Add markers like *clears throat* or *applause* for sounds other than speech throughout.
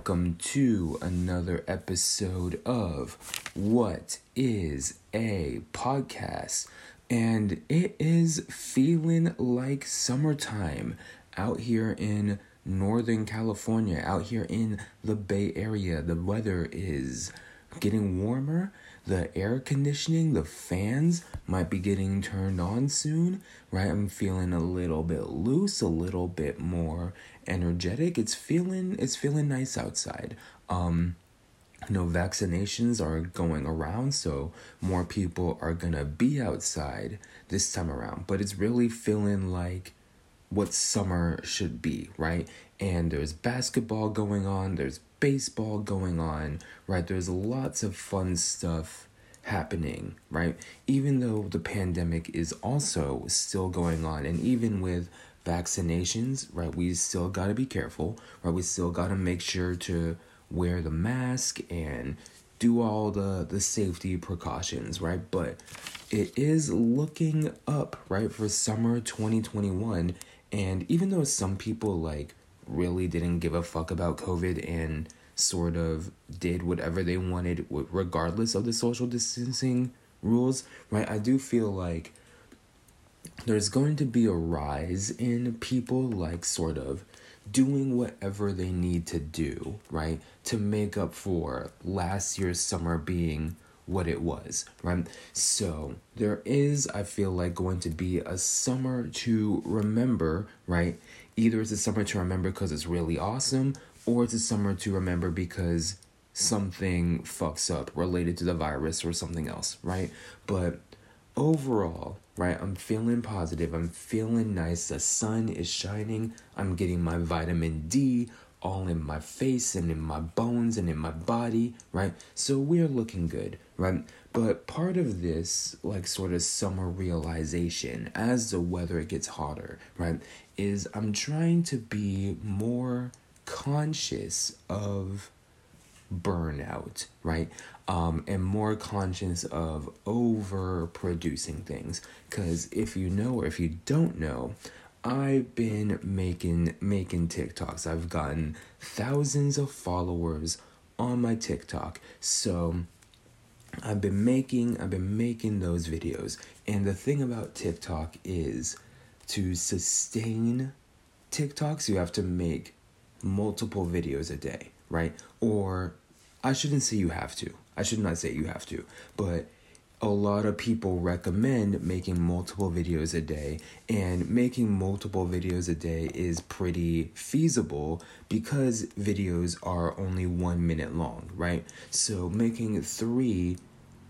Welcome to another episode of What is a Podcast? And it is feeling like summertime out here in Northern California, out here in the Bay Area. The weather is getting warmer. The air conditioning, the fans might be getting turned on soon, right? I'm feeling a little bit loose, a little bit more energetic. It's feeling it's feeling nice outside. Um you know, vaccinations are going around, so more people are gonna be outside this time around. But it's really feeling like what summer should be, right? And there's basketball going on, there's baseball going on, right? There's lots of fun stuff happening, right? Even though the pandemic is also still going on, and even with vaccinations, right, we still got to be careful, right? We still got to make sure to wear the mask and do all the the safety precautions, right? But it is looking up, right, for summer 2021, and even though some people like really didn't give a fuck about COVID and sort of did whatever they wanted regardless of the social distancing rules, right? I do feel like there's going to be a rise in people like sort of doing whatever they need to do, right? To make up for last year's summer being what it was, right? So there is, I feel like, going to be a summer to remember, right? Either it's a summer to remember because it's really awesome, or it's a summer to remember because something fucks up related to the virus or something else, right? But overall, right, I'm feeling positive. I'm feeling nice. The sun is shining. I'm getting my vitamin D all in my face and in my bones and in my body, right? So we're looking good, right? But part of this, like, sort of summer realization as the weather gets hotter, right, is I'm trying to be more conscious of burnout, right? Um, and more conscious of overproducing things. Because if you know or if you don't know, I've been making making TikToks. I've gotten thousands of followers on my TikTok. So I've been making I've been making those videos. And the thing about TikTok is to sustain TikToks, you have to make multiple videos a day, right? Or I shouldn't say you have to. I should not say you have to, but a lot of people recommend making multiple videos a day, and making multiple videos a day is pretty feasible because videos are only one minute long, right? So, making three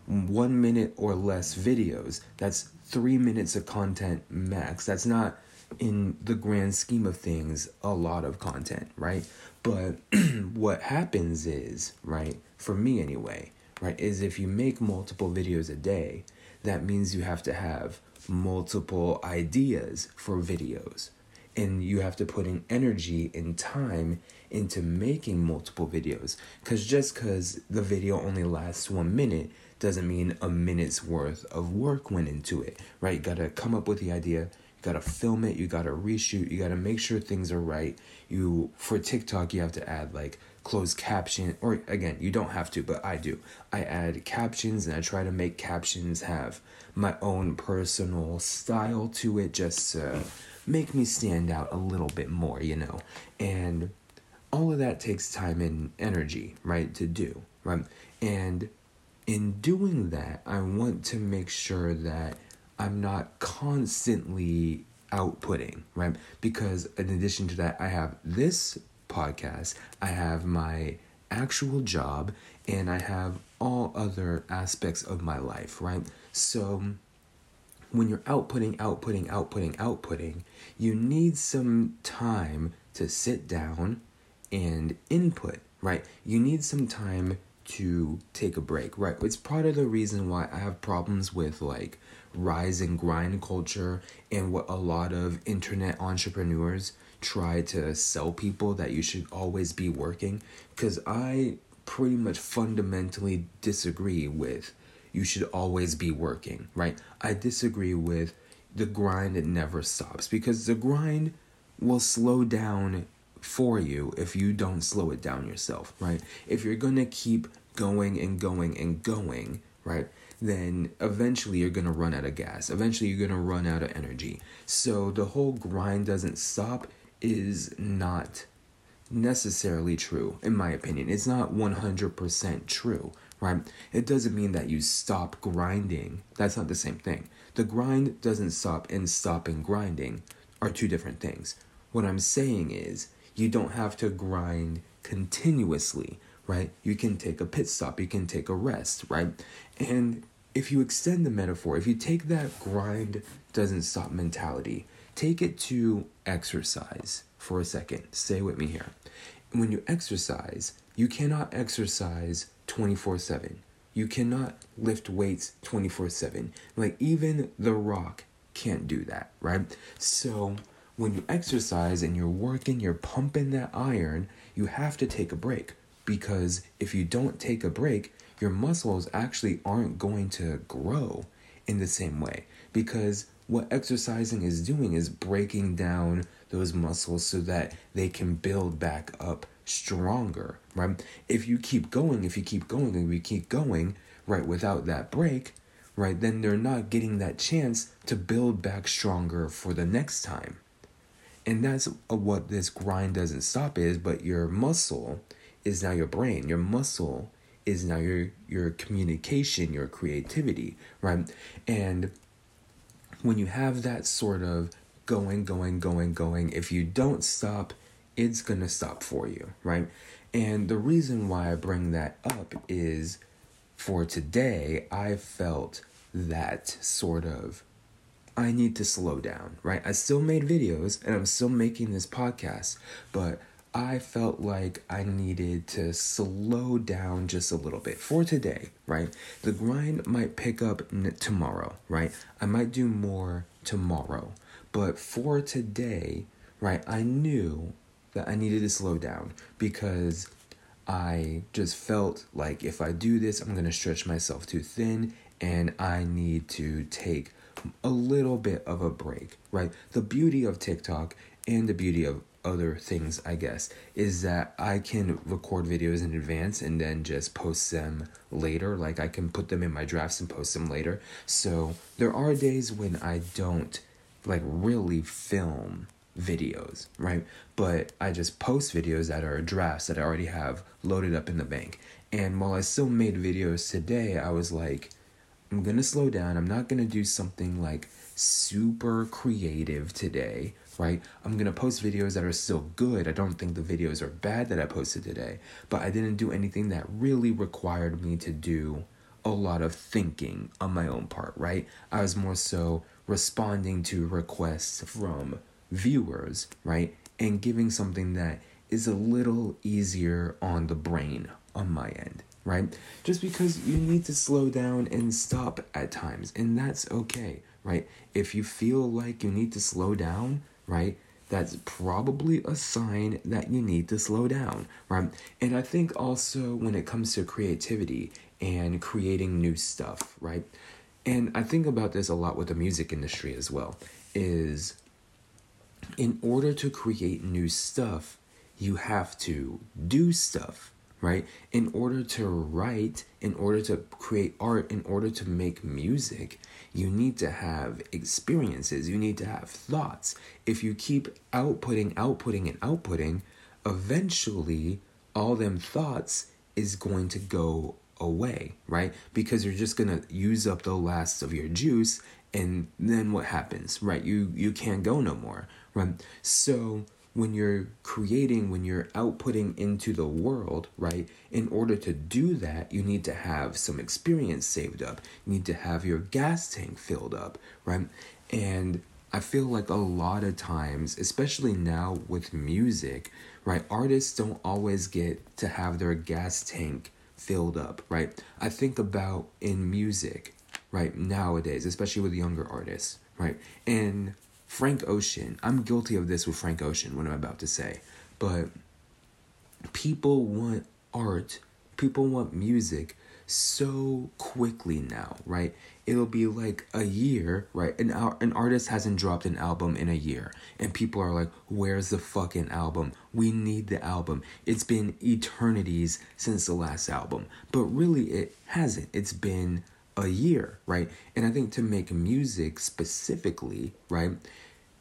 one minute or less videos, that's three minutes of content max. That's not in the grand scheme of things, a lot of content, right? But *clears throat* what happens is, right, for me anyway, right, is if you make multiple videos a day, that means you have to have multiple ideas for videos. And you have to put in energy and time into making multiple videos. Because just because the video only lasts one minute doesn't mean a minute's worth of work went into it, right? You gotta come up with the idea, you gotta film it, you gotta reshoot, you gotta make sure things are right. You for TikTok you have to add like closed caption or again, you don't have to, but I do. I add captions and I try to make captions have my own personal style to it just to make me stand out a little bit more, you know. And all of that takes time and energy, right, to do, right? And in doing that, I want to make sure that I'm not constantly outputting, right? Because in addition to that, I have this podcast, I have my actual job, and I have all other aspects of my life, right? So when you're outputting, outputting, outputting, outputting, you need some time to sit down and input, right? You need some time to take a break, right? It's part of the reason why I have problems with like rise and grind culture and what a lot of internet entrepreneurs try to sell people that you should always be working because I pretty much fundamentally disagree with you should always be working, right? I disagree with the grind it never stops because the grind will slow down for you if you don't slow it down yourself, right? If you're gonna keep going and going and going, right? Then eventually you're gonna run out of gas. Eventually you're gonna run out of energy. So the whole grind doesn't stop is not necessarily true, in my opinion. It's not 100% true, right? It doesn't mean that you stop grinding. That's not the same thing. The grind doesn't stop, and stopping grinding are two different things. What I'm saying is, you don't have to grind continuously, right? You can take a pit stop, you can take a rest, right? And if you extend the metaphor, if you take that grind doesn't stop mentality, take it to exercise for a second. Stay with me here. When you exercise, you cannot exercise 24 7. You cannot lift weights 24 7. Like, even The Rock can't do that, right? So, when you exercise and you're working, you're pumping that iron, you have to take a break. Because if you don't take a break, your muscles actually aren't going to grow in the same way. Because what exercising is doing is breaking down those muscles so that they can build back up stronger, right? If you keep going, if you keep going, and we keep going, right, without that break, right, then they're not getting that chance to build back stronger for the next time. And that's what this grind doesn't stop is, but your muscle is now your brain. Your muscle is now your your communication, your creativity, right? And when you have that sort of going, going, going, going, if you don't stop, it's going to stop for you, right? And the reason why I bring that up is for today, I felt that sort of I need to slow down, right? I still made videos and I'm still making this podcast, but I felt like I needed to slow down just a little bit for today, right? The grind might pick up tomorrow, right? I might do more tomorrow, but for today, right, I knew that I needed to slow down because I just felt like if I do this, I'm going to stretch myself too thin and I need to take a little bit of a break, right? The beauty of TikTok and the beauty of other things, I guess, is that I can record videos in advance and then just post them later. Like I can put them in my drafts and post them later. So there are days when I don't like really film videos, right? But I just post videos that are drafts that I already have loaded up in the bank. And while I still made videos today, I was like, I'm gonna slow down. I'm not gonna do something like super creative today, right? I'm gonna post videos that are still good. I don't think the videos are bad that I posted today, but I didn't do anything that really required me to do a lot of thinking on my own part, right? I was more so responding to requests from viewers, right? And giving something that is a little easier on the brain on my end, right? Just because you need to slow down and stop at times, and that's okay, right? If you feel like you need to slow down, right? That's probably a sign that you need to slow down, right? And I think also when it comes to creativity and creating new stuff, right? and I think about this a lot with the music industry as well, is in order to create new stuff, you have to do stuff, right? In order to write, in order to create art, in order to make music, you need to have experiences, you need to have thoughts. If you keep outputting, outputting, and outputting, eventually all them thoughts is going to go away, right? Because you're just gonna use up the last of your juice, and then what happens, right? You you can't go no more, right? So when you're creating, when you're outputting into the world, right? In order to do that, you need to have some experience saved up. You need to have your gas tank filled up, right? And I feel like a lot of times, especially now with music, right? Artists don't always get to have their gas tank filled up, right? I think about in music, right, nowadays, especially with younger artists, right? And Frank Ocean, I'm guilty of this with Frank Ocean, what I'm about to say, but people want art, people want music so quickly now, right? It'll be like a year, right? An an artist hasn't dropped an album in a year, and people are like, "Where's the fucking album? We need the album." It's been eternities since the last album, but really, it hasn't. It's been a year, right? And I think to make music specifically, right?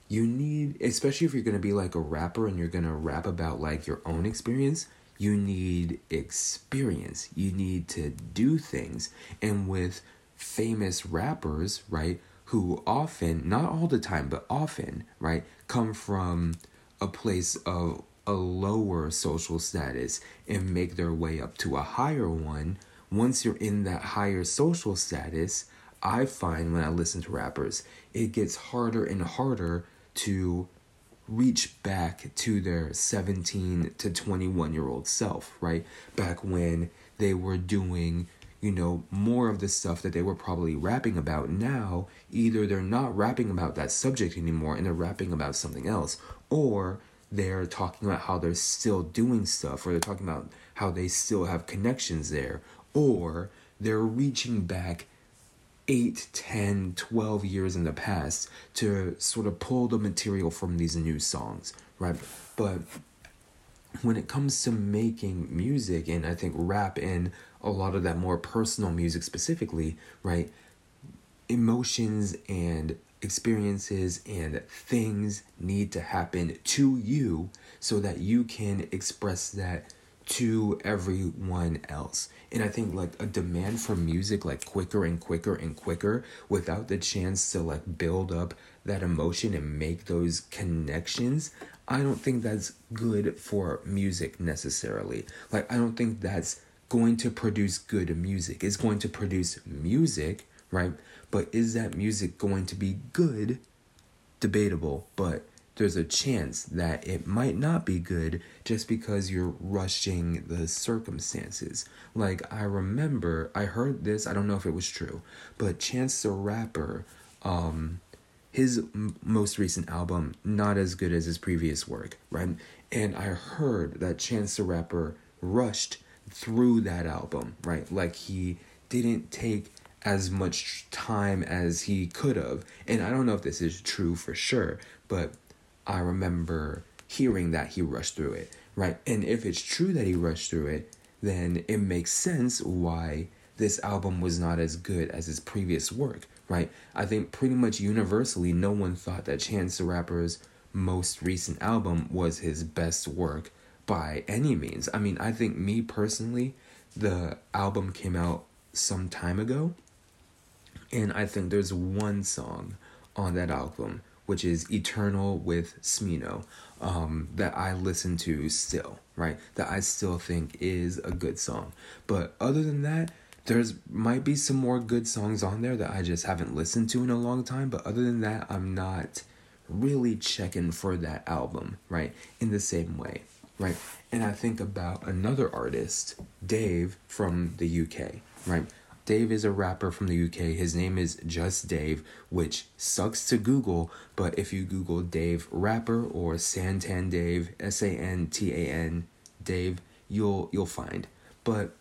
You need, especially if you're gonna be like a rapper and you're gonna rap about like your own experience, you need experience. You need to do things. And with famous rappers, right, who often, not all the time, but often, right, come from a place of a lower social status and make their way up to a higher one. Once you're in that higher social status, I find when I listen to rappers, it gets harder and harder to reach back to their 17 to 21 year old self, right? Back when they were doing, you know, more of the stuff that they were probably rapping about. Now, either they're not rapping about that subject anymore and they're rapping about something else, or they're talking about how they're still doing stuff, or they're talking about how they still have connections there, or they're reaching back 8, 10, 12 years in the past to sort of pull the material from these new songs, right? But when it comes to making music, and I think rap and a lot of that more personal music specifically, right? Emotions and experiences and things need to happen to you so that you can express that to everyone else. And I think like a demand for music like quicker and quicker and quicker without the chance to like build up that emotion and make those connections, I don't think that's good for music necessarily. Like I don't think that's going to produce good music. It's going to produce music, right? But is that music going to be good? Debatable, but there's a chance that it might not be good just because you're rushing the circumstances. Like, I remember, I heard this, I don't know if it was true, but Chance the Rapper, um, his m- most recent album, not as good as his previous work, right? And I heard that Chance the Rapper rushed through that album, right? Like, he didn't take as much time as he could have. And I don't know if this is true for sure, but I remember hearing that he rushed through it, right? And if it's true that he rushed through it, then it makes sense why this album was not as good as his previous work, right? I think pretty much universally, no one thought that Chance the Rapper's most recent album was his best work by any means. I mean, I think me personally, the album came out some time ago, and I think there's one song on that album which is Eternal with Smino, um, that I listen to still, right? That I still think is a good song. But other than that, there's might be some more good songs on there that I just haven't listened to in a long time. But other than that, I'm not really checking for that album, right? In the same way, right? And I think about another artist, Dave from the UK, right? Dave is a rapper from the UK. His name is Just Dave, which sucks to Google, but if you Google Dave rapper or Santan Dave, S A N T A N Dave, you'll you'll find. But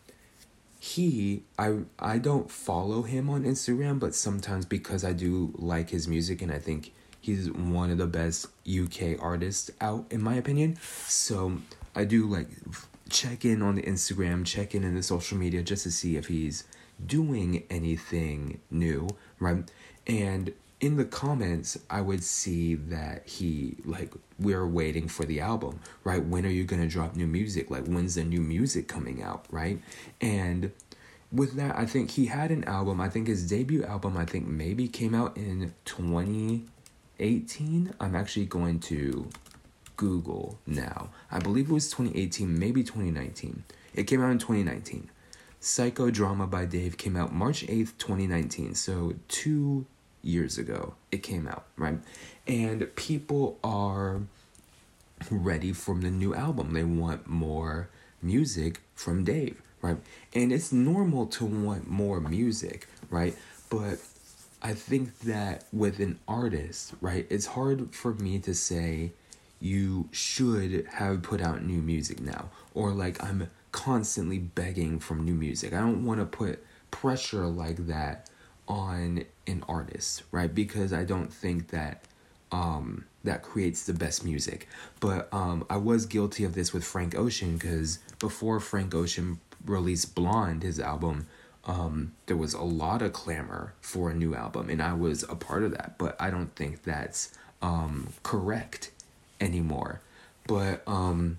he I I don't follow him on Instagram, but sometimes because I do like his music and I think he's one of the best UK artists out in my opinion. So I do like check in on the Instagram, check in in the social media just to see if he's doing anything new, right? And in the comments, I would see that he, like, we're waiting for the album, right? When are you going to drop new music? Like, when's the new music coming out, right? And with that, I think he had an album. I think his debut album, I think maybe came out in 2018. I'm actually going to Google now. I believe it was 2018, maybe 2019. It came out in 2019. Psychodrama by Dave came out March 8th, 2019. So, two years ago, it came out, right? And people are ready for the new album. They want more music from Dave, right? And it's normal to want more music, right? But I think that with an artist, right, it's hard for me to say you should have put out new music now or like I'm constantly begging from new music. I don't want to put pressure like that on an artist, right? Because I don't think that um that creates the best music. But um I was guilty of this with Frank Ocean cuz before Frank Ocean released Blonde, his album, um there was a lot of clamor for a new album and I was a part of that, but I don't think that's um correct anymore. But um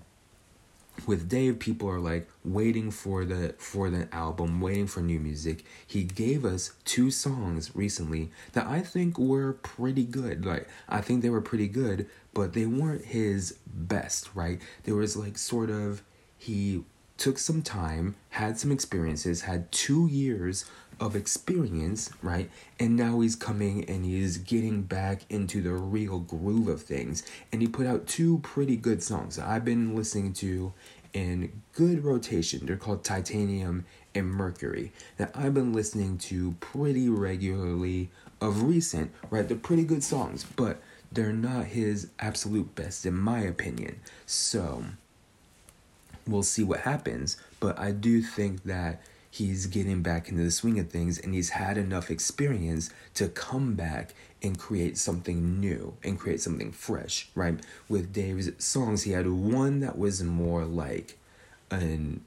with Dave, people are like waiting for the for the album, waiting for new music. He gave us two songs recently that I think were pretty good. Like I think they were pretty good, but they weren't his best, right? There was like sort of he took some time, had some experiences, had 2 years of experience, right? And now he's coming and he's getting back into the real groove of things. And he put out two pretty good songs that I've been listening to in good rotation. They're called Titanium and Mercury that I've been listening to pretty regularly of recent, right? They're pretty good songs, but they're not his absolute best in my opinion. So we'll see what happens, but I do think that he's getting back into the swing of things and he's had enough experience to come back and create something new and create something fresh, right? With Dave's songs, he had one that was more like an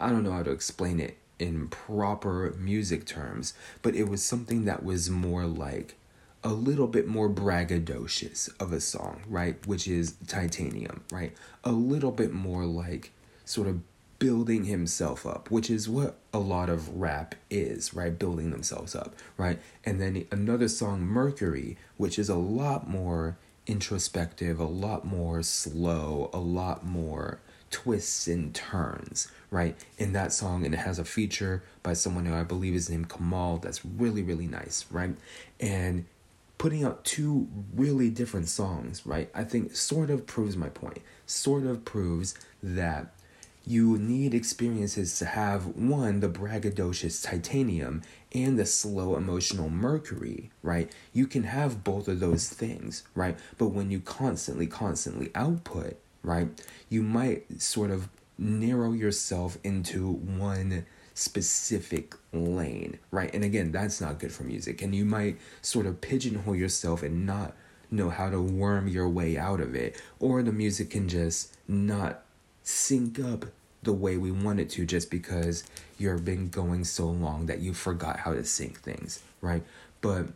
I don't know how to explain it in proper music terms, but it was something that was more like a little bit more braggadocious of a song, right? Which is Titanium, right? A little bit more like sort of building himself up, which is what a lot of rap is, right? Building themselves up, right? And then another song, Mercury, which is a lot more introspective, a lot more slow, a lot more twists and turns, right? In that song, and it has a feature by someone who I believe is named Kamal that's really, really nice, right? And putting out two really different songs, right? I think sort of proves my point, sort of proves that you need experiences to have one, the braggadocious titanium and the slow emotional mercury, right? You can have both of those things, right? But when you constantly, constantly output, right, you might sort of narrow yourself into one specific lane, right? And again, that's not good for music. And you might sort of pigeonhole yourself and not know how to worm your way out of it, or the music can just not sync up the way we want it to just because you've been going so long that you forgot how to sync things, right? But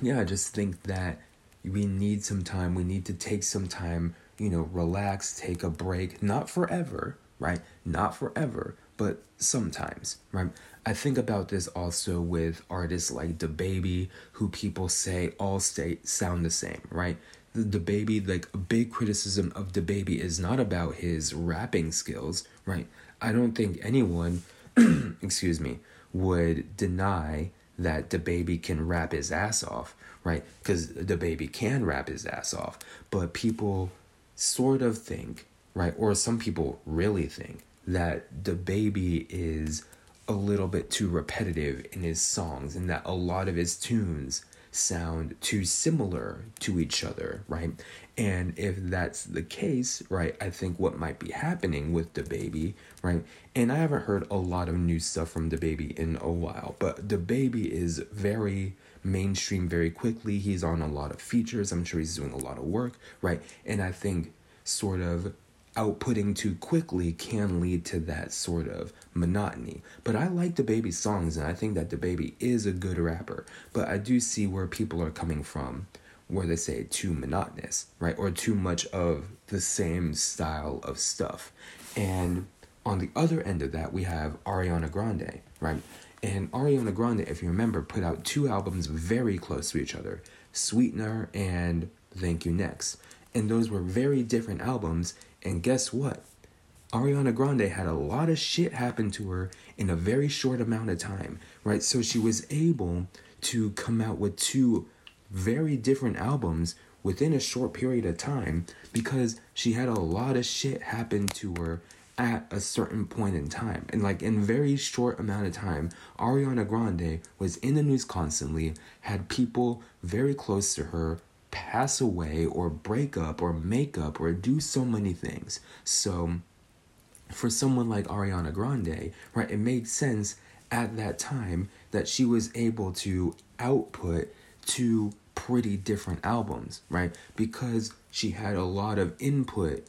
yeah, I just think that we need some time. We need to take some time, you know, relax, take a break, not forever, right? Not forever, but sometimes, right? I think about this also with artists like DaBaby, who people say all state sound the same, right? DaBaby like a big criticism of DaBaby is not about his rapping skills right? I don't think anyone *clears throat* excuse me would deny that DaBaby can rap his ass off right? Because DaBaby can rap his ass off. But people sort of think right or some people really think that DaBaby is a little bit too repetitive in his songs and that a lot of his tunes sound too similar to each other, right? And if that's the case, right, I think what might be happening with DaBaby, right? And I haven't heard a lot of new stuff from DaBaby in a while, but DaBaby is very mainstream very quickly. He's on a lot of features. I'm sure he's doing a lot of work, right? And I think sort of outputting too quickly can lead to that sort of monotony. But I like DaBaby songs and I think that DaBaby is a good rapper. But I do see where people are coming from where they say too monotonous, right? Or too much of the same style of stuff. And on the other end of that, we have Ariana Grande, right? And Ariana Grande, if you remember, put out two albums very close to each other Sweetener and Thank You Next. And those were very different albums. And guess what? Ariana Grande had a lot of shit happen to her in a very short amount of time, right? So she was able to come out with two very different albums within a short period of time because she had a lot of shit happen to her at a certain point in time. And like in very short amount of time, Ariana Grande was in the news constantly, had people very close to her pass away or break up or make up or do so many things. So for someone like Ariana Grande, right, it made sense at that time that she was able to output two pretty different albums, right? Because she had a lot of input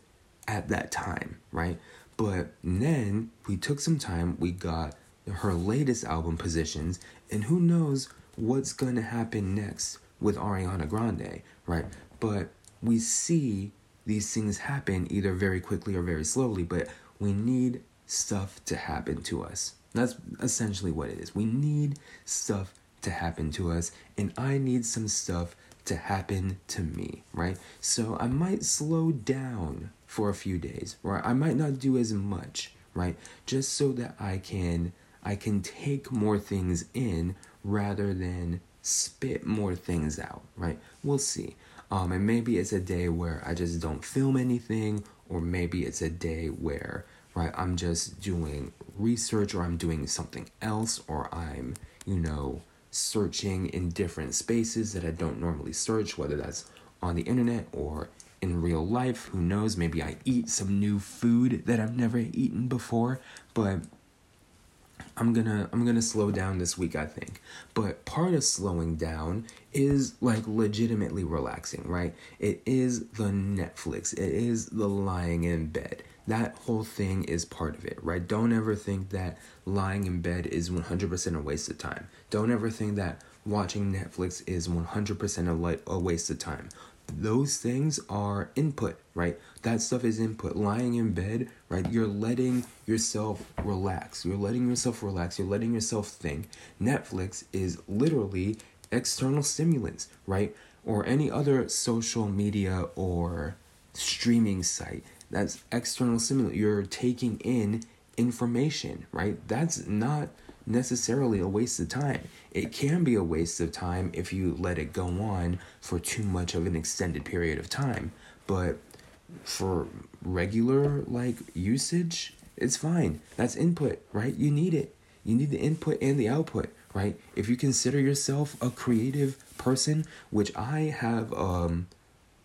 at that time, right? But then we took some time, we got her latest album positions, and who knows what's to happen next with Ariana Grande, right? But we see these things happen either very quickly or very slowly, but we need stuff to happen to us. That's essentially what it is. We need stuff to happen to us, and I need some stuff to happen to me, right? So I might slow down for a few days, or I might not do as much, right? Just so that I can I can take more things in rather than spit more things out, right? We'll see. Um, and maybe it's a day where I just don't film anything, or maybe it's a day where, right, I'm just doing research or I'm doing something else, or I'm, you know, searching in different spaces that I don't normally search, whether that's on the internet or in real life. Who knows? Maybe I eat some new food that I've never eaten before, but I'm gonna I'm gonna slow down this week, I think. But part of slowing down is like legitimately relaxing, right? It is the Netflix. It is the lying in bed. That whole thing is part of it, right? Don't ever think that lying in bed is 100% a waste of time. Don't ever think that watching Netflix is 100% a, li- a waste of time those things are input, right? That stuff is input. Lying in bed, right? You're letting yourself relax. You're letting yourself relax. You're letting yourself think. Netflix is literally external stimulants, right? Or any other social media or streaming site. That's external stimulant. You're taking in information, right? That's not necessarily a waste of time. It can be a waste of time if you let it go on for too much of an extended period of time, but for regular like usage, it's fine. That's input, right? You need it. You need the input and the output, right? If you consider yourself a creative person, which I have um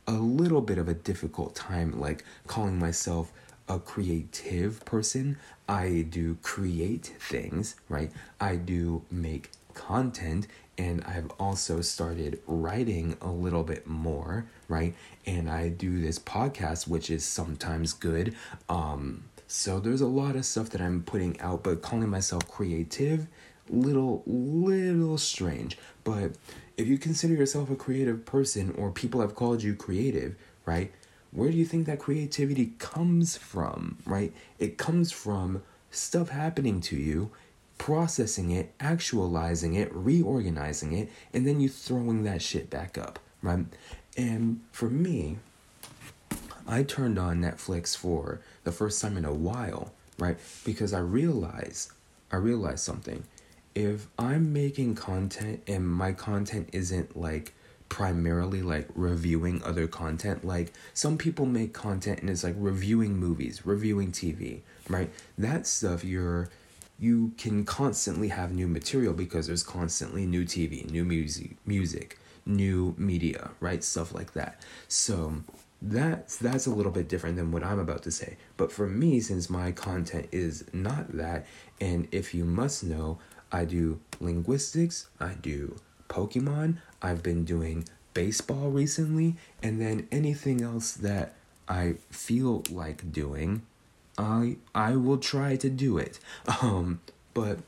a little bit of a difficult time like calling myself a creative person. I do create things, right? I do make content and I've also started writing a little bit more, right? And I do this podcast which is sometimes good. Um so there's a lot of stuff that I'm putting out but calling myself creative little little strange. But if you consider yourself a creative person or people have called you creative, right? Where do you think that creativity comes from, right? It comes from stuff happening to you, processing it, actualizing it, reorganizing it, and then you throwing that shit back up, right? And for me, I turned on Netflix for the first time in a while, right? Because I realized I realized something. If I'm making content and my content isn't like primarily like reviewing other content. Like some people make content and it's like reviewing movies, reviewing TV, right? That stuff you're you can constantly have new material because there's constantly new TV, new music, music, new media, right? Stuff like that. So that's that's a little bit different than what I'm about to say. But for me, since my content is not that, and if you must know, I do linguistics, I do Pokemon, I've been doing baseball recently, and then anything else that I feel like doing, I I will try to do it. *laughs* Um, but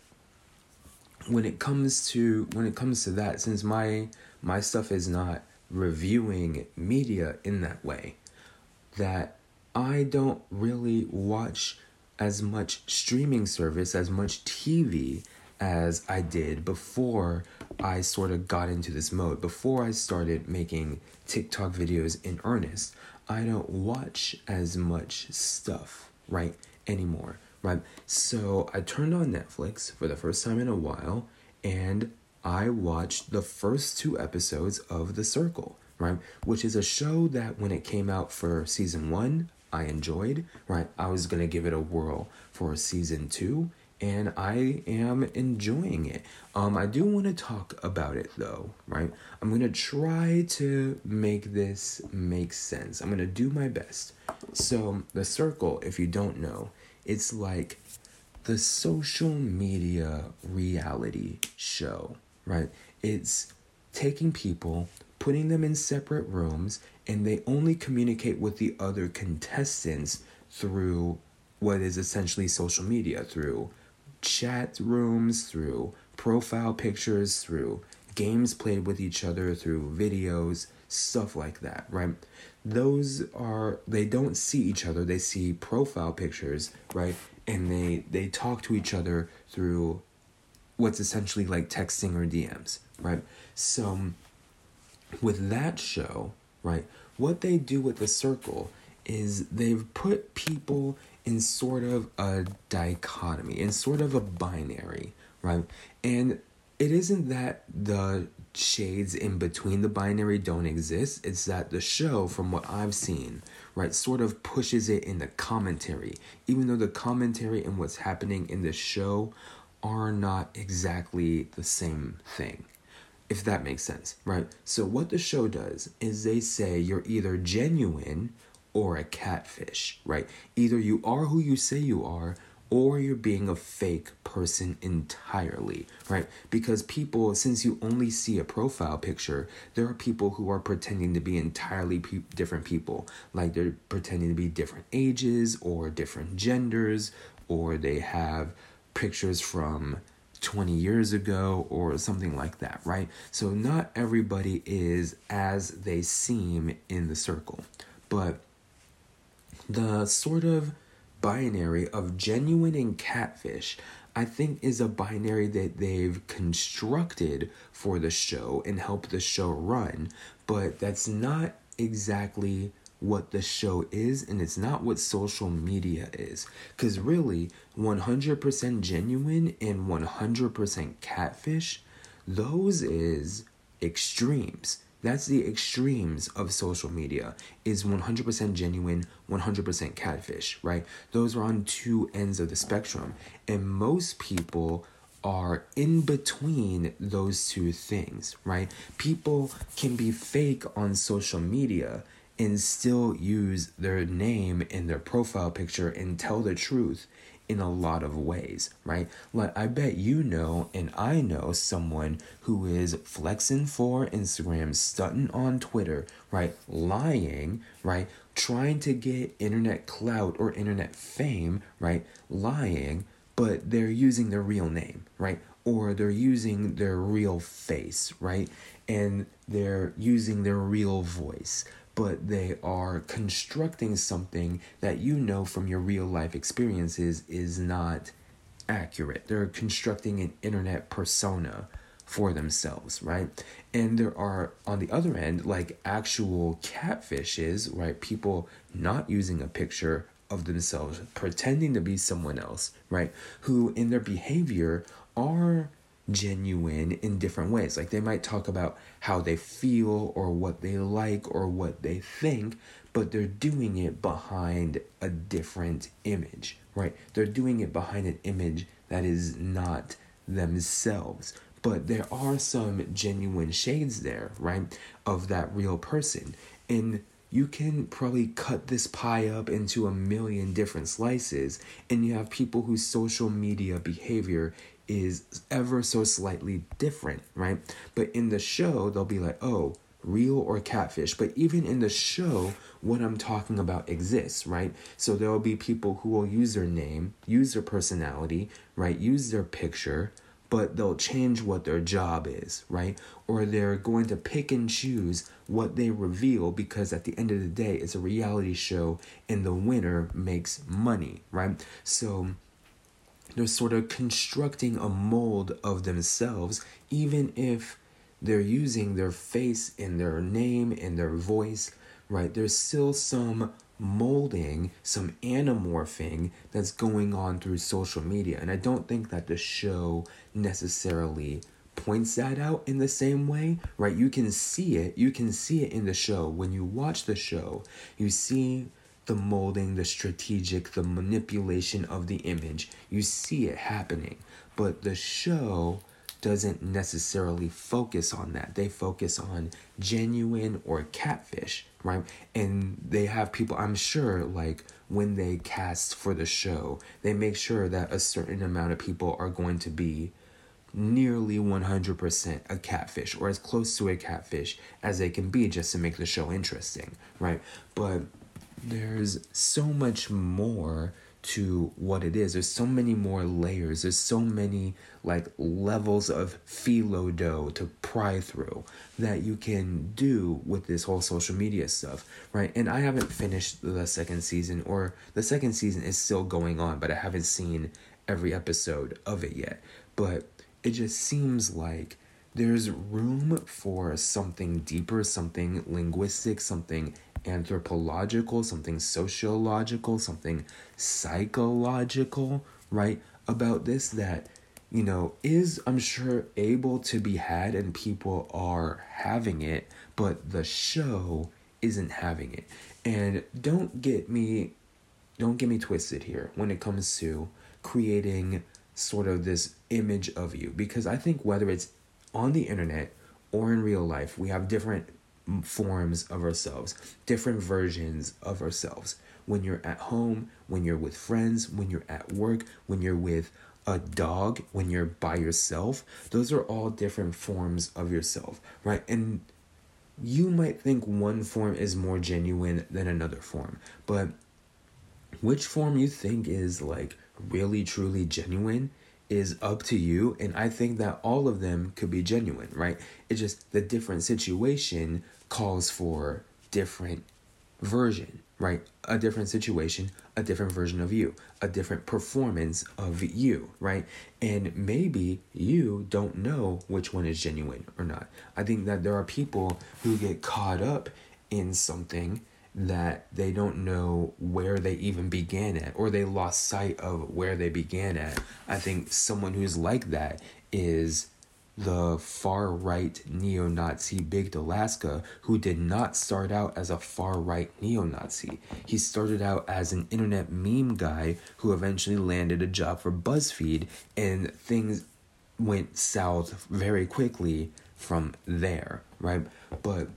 when it comes to when it comes to that, since my my stuff is not reviewing media in that way, that I don't really watch as much streaming service, as much TV as I did before I sort of got into this mode. Before I started making TikTok videos in earnest, I don't watch as much stuff, right, anymore, right? So I turned on Netflix for the first time in a while and I watched the first two episodes of The Circle, right? Which is a show that when it came out for season one, I enjoyed, right? I was gonna give it a whirl for season two, and I am enjoying it. Um, I do want to talk about it though, right? I'm gonna try to make this make sense. I'm gonna do my best. So, The Circle, if you don't know, it's like the social media reality show, right? It's taking people, putting them in separate rooms, and they only communicate with the other contestants through what is essentially social media, through chat rooms, through profile pictures, through games played with each other, through videos, stuff like that, right? Those are they don't see each other, they see profile pictures, right? And they they talk to each other through what's essentially like texting or DMs, right? So with that show, right? What they do with the circle is they've put people in sort of a dichotomy, in sort of a binary, right? And it isn't that the shades in between the binary don't exist, it's that the show, from what I've seen, right, sort of pushes it in the commentary, even though the commentary and what's happening in the show are not exactly the same thing. If that makes sense, right? So, what the show does is they say you're either genuine or a catfish, right? Either you are who you say you are or you're being a fake person entirely, right? Because people, since you only see a profile picture, there are people who are pretending to be entirely pe- different people. Like they're pretending to be different ages or different genders, or they have pictures from 20 years ago or something like that, right? So not everybody is as they seem in the circle. But the sort of binary of genuine and catfish, I think, is a binary that they've constructed for the show and help the show run, but that's not exactly what the show is and it's not what social media is. Because really 100% genuine and 100% catfish those is extremes that's the extremes of social media is 100% genuine, 100% catfish, right? Those are on two ends of the spectrum. And most people are in between those two things, right? People can be fake on social media and still use their name and their profile picture and tell the truth in a lot of ways, right? Like, I bet you know, and I know someone who is flexing for Instagram, stunting on Twitter, right? Lying, right? Trying to get internet clout or internet fame, right? Lying, but they're using their real name, right? Or they're using their real face, right? And they're using their real voice but they are constructing something that you know from your real life experiences is not accurate. They're constructing an internet persona for themselves, right? And there are, on the other end, like actual catfishes, right? People not using a picture of themselves, pretending to be someone else, right? Who in their behavior are genuine in different ways. Like they might talk about how they feel or what they like or what they think, but they're doing it behind a different image, right? They're doing it behind an image that is not themselves. But there are some genuine shades there, right, of that real person. And you can probably cut this pie up into a million different slices, and you have people whose social media behavior is ever so slightly different, right? But in the show, they'll be like, oh, real or catfish. But even in the show, what I'm talking about exists, right? So there will be people who will use their name, use their personality, right? Use their picture, but they'll change what their job is, right? Or they're going to pick and choose what they reveal because at the end of the day, it's a reality show and the winner makes money, right? So they're sort of constructing a mold of themselves, even if they're using their face and their name and their voice, right? There's still some molding, some anamorphing that's going on through social media. And I don't think that the show necessarily points that out in the same way, right? You can see it. You can see it in the show. When you watch the show, you see the molding, the strategic, the manipulation of the image. You see it happening. But the show doesn't necessarily focus on that. They focus on genuine or catfish, right? And they have people, I'm sure, like when they cast for the show, they make sure that a certain amount of people are going to be nearly 100% a catfish or as close to a catfish as they can be just to make the show interesting, right? But there's so much more to what it is. There's so many more layers. There's so many like levels of phyllo dough to pry through that you can do with this whole social media stuff, right? And I haven't finished the second season, or the second season is still going on, but I haven't seen every episode of it yet. But it just seems like there's room for something deeper, something linguistic, something anthropological, something sociological, something psychological, right? About this that, you know, is, I'm sure, able to be had and people are having it, but the show isn't having it. And don't get me don't get me twisted here when it comes to creating sort of this image of you because I think whether it's on the internet or in real life, we have different forms of ourselves, different versions of ourselves. When you're at home, when you're with friends, when you're at work, when you're with a dog, when you're by yourself, those are all different forms of yourself, right? And you might think one form is more genuine than another form, but which form you think is like really truly genuine is up to you and i think that all of them could be genuine right it's just the different situation calls for different version right? A different situation a different version of you a different performance of you right? And maybe you don't know which one is genuine or not. I think that there are people who get caught up in something that they don't know where they even began at or they lost sight of where they began at. I think someone who's like that is the far right neo Nazi Baked Alaska, who did not start out as a far right neo Nazi. He started out as an internet meme guy who eventually landed a job for BuzzFeed, and things went south very quickly from there, right? But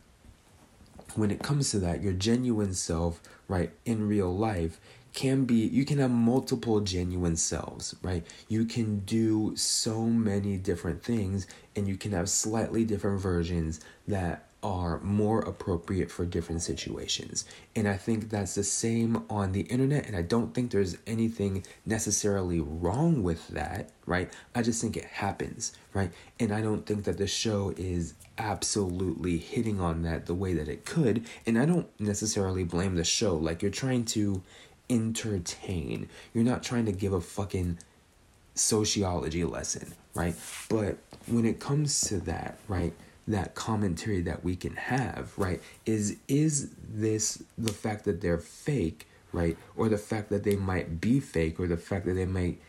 when it comes to that, your genuine self, right, in real life can be you can have multiple genuine selves, right? You can do so many different things and you can have slightly different versions that are more appropriate for different situations. And I think that's the same on the internet. And I don't think there's anything necessarily wrong with that, right? I just think it happens, right? And I don't think that the show is absolutely hitting on that the way that it could. And I don't necessarily blame the show. Like, you're trying to entertain, you're not trying to give a fucking sociology lesson, right? But when it comes to that, right? that commentary that we can have, right? Is is this the fact that they're fake, right? Or the fact that they might be fake or the fact that they might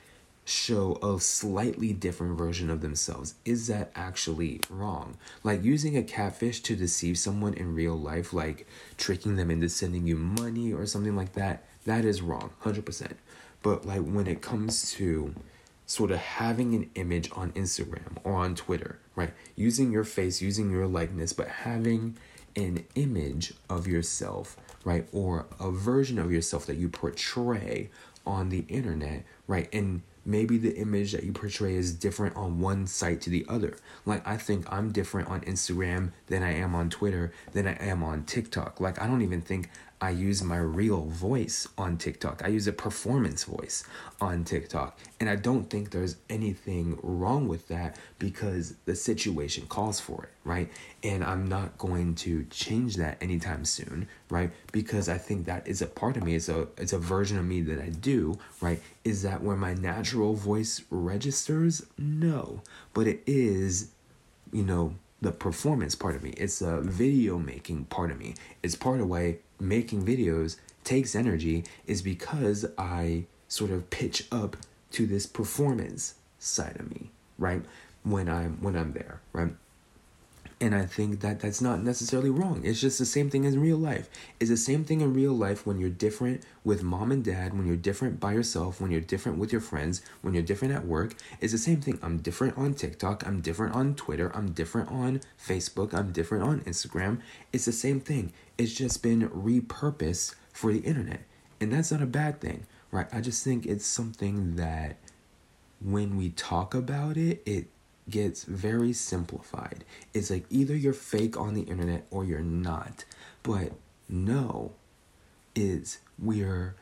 show a slightly different version of themselves. Is that actually wrong? Like using a catfish to deceive someone in real life, like tricking them into sending you money or something like that, that is wrong, 100%. But like when it comes to sort of having an image on Instagram or on Twitter, right? Using your face, using your likeness, but having an image of yourself, right? Or a version of yourself that you portray on the internet, right? And maybe the image that you portray is different on one site to the other. Like I think I'm different on Instagram than I am on Twitter than I am on TikTok. Like I don't even think I use my real voice on TikTok. I use a performance voice on TikTok. And I don't think there's anything wrong with that because the situation calls for it, right? And I'm not going to change that anytime soon, right? Because I think that is a part of me. It's a it's a version of me that I do, right? Is that where my natural voice registers? No. But it is, you know, the performance part of me. It's a video making part of me. It's part of why making videos takes energy is because I sort of pitch up to this performance side of me, right? When I'm when I'm there, right? And I think that that's not necessarily wrong. It's just the same thing in real life. It's the same thing in real life when you're different with mom and dad, when you're different by yourself, when you're different with your friends, when you're different at work. It's the same thing. I'm different on TikTok. I'm different on Twitter. I'm different on Facebook. I'm different on Instagram. It's the same thing. It's just been repurposed for the internet. And that's not a bad thing, right? I just think it's something that when we talk about it, it gets very simplified. It's like either you're fake on the internet or you're not. But no, is we're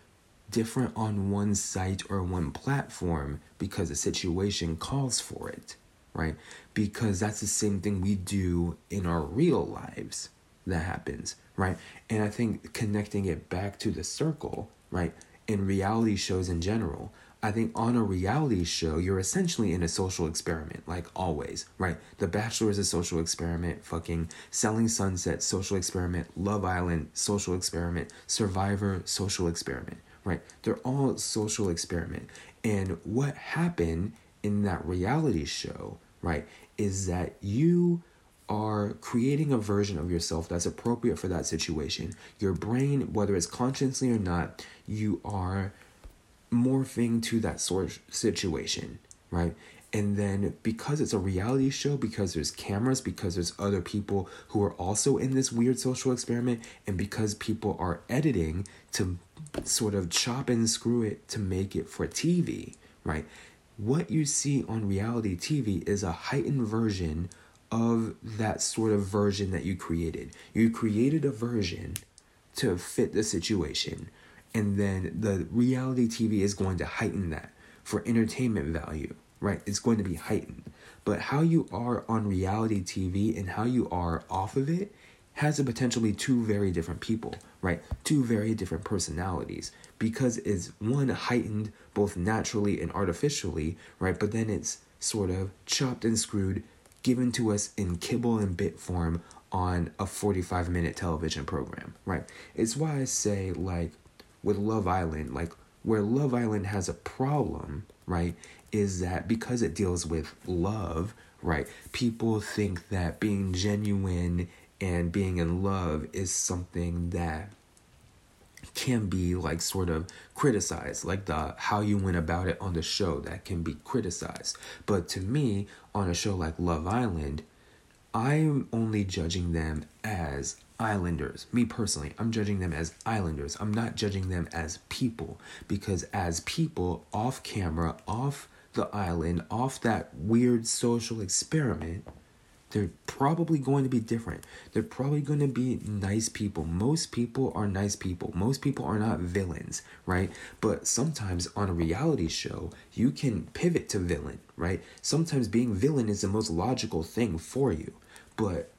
different on one site or one platform because the situation calls for it, right? Because that's the same thing we do in our real lives that happens, right? And I think connecting it back to the circle, right? In reality shows in general, I think on a reality show, you're essentially in a social experiment, like always, right? The Bachelor is a social experiment, fucking Selling Sunset, social experiment, Love Island, social experiment, Survivor, social experiment, right? They're all social experiment. And what happened in that reality show, right, is that you are creating a version of yourself that's appropriate for that situation. Your brain, whether it's consciously or not, you are morphing to that sort of situation, right? And then because it's a reality show, because there's cameras, because there's other people who are also in this weird social experiment, and because people are editing to sort of chop and screw it to make it for TV, right? What you see on reality TV is a heightened version of that sort of version that you created. You created a version to fit the situation and then the reality TV is going to heighten that for entertainment value, right? It's going to be heightened. But how you are on reality TV and how you are off of it has a potentially two very different people, right? Two very different personalities because it's one heightened both naturally and artificially, right? But then it's sort of chopped and screwed, given to us in kibble and bit form on a 45 minute television program, right? It's why I say, like, with Love Island, like where Love Island has a problem, right, is that because it deals with love, right, people think that being genuine and being in love is something that can be like sort of criticized like the how you went about it on the show that can be criticized. But to me on a show like love island i'm only judging them as islanders. Me personally, I'm judging them as islanders. I'm not judging them as people because as people off camera, off the island, off that weird social experiment, they're probably going to be different. They're probably going to be nice people. Most people are nice people. Most people are not villains, right? But sometimes on a reality show, you can pivot to villain, right? Sometimes being villain is the most logical thing for you. But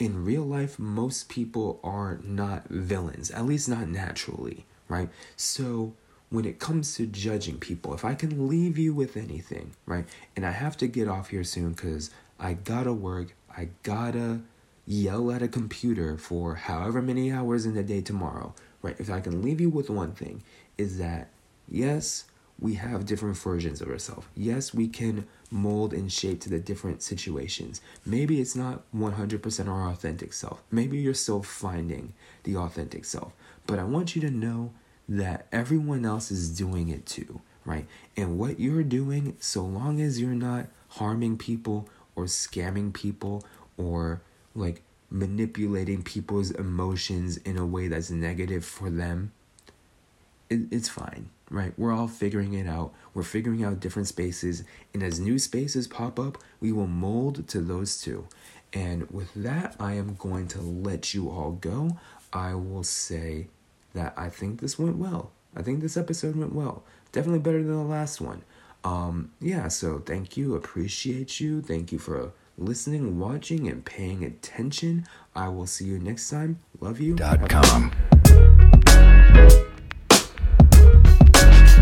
in real life, most people are not villains, at least not naturally, right? So when it comes to judging people, if I can leave you with anything, right? And I have to get off here soon because I gotta work, I gotta yell at a computer for however many hours in the day tomorrow, right? If I can leave you with one thing, is that yes, we have different versions of ourselves. Yes, we can mold and shape to the different situations. Maybe it's not 100% our authentic self. Maybe you're still finding the authentic self. But I want you to know that everyone else is doing it too, right? And what you're doing, so long as you're not harming people or scamming people or like manipulating people's emotions in a way that's negative for them, it, it's fine right? We're all figuring it out. We're figuring out different spaces. And as new spaces pop up, we will mold to those two. And with that, I am going to let you all go. I will say that I think this went well. I think this episode went well. Definitely better than the last one. Um, yeah, so thank you. Appreciate you. Thank you for listening, watching, and paying attention. I will see you next time. Love you. Dot com.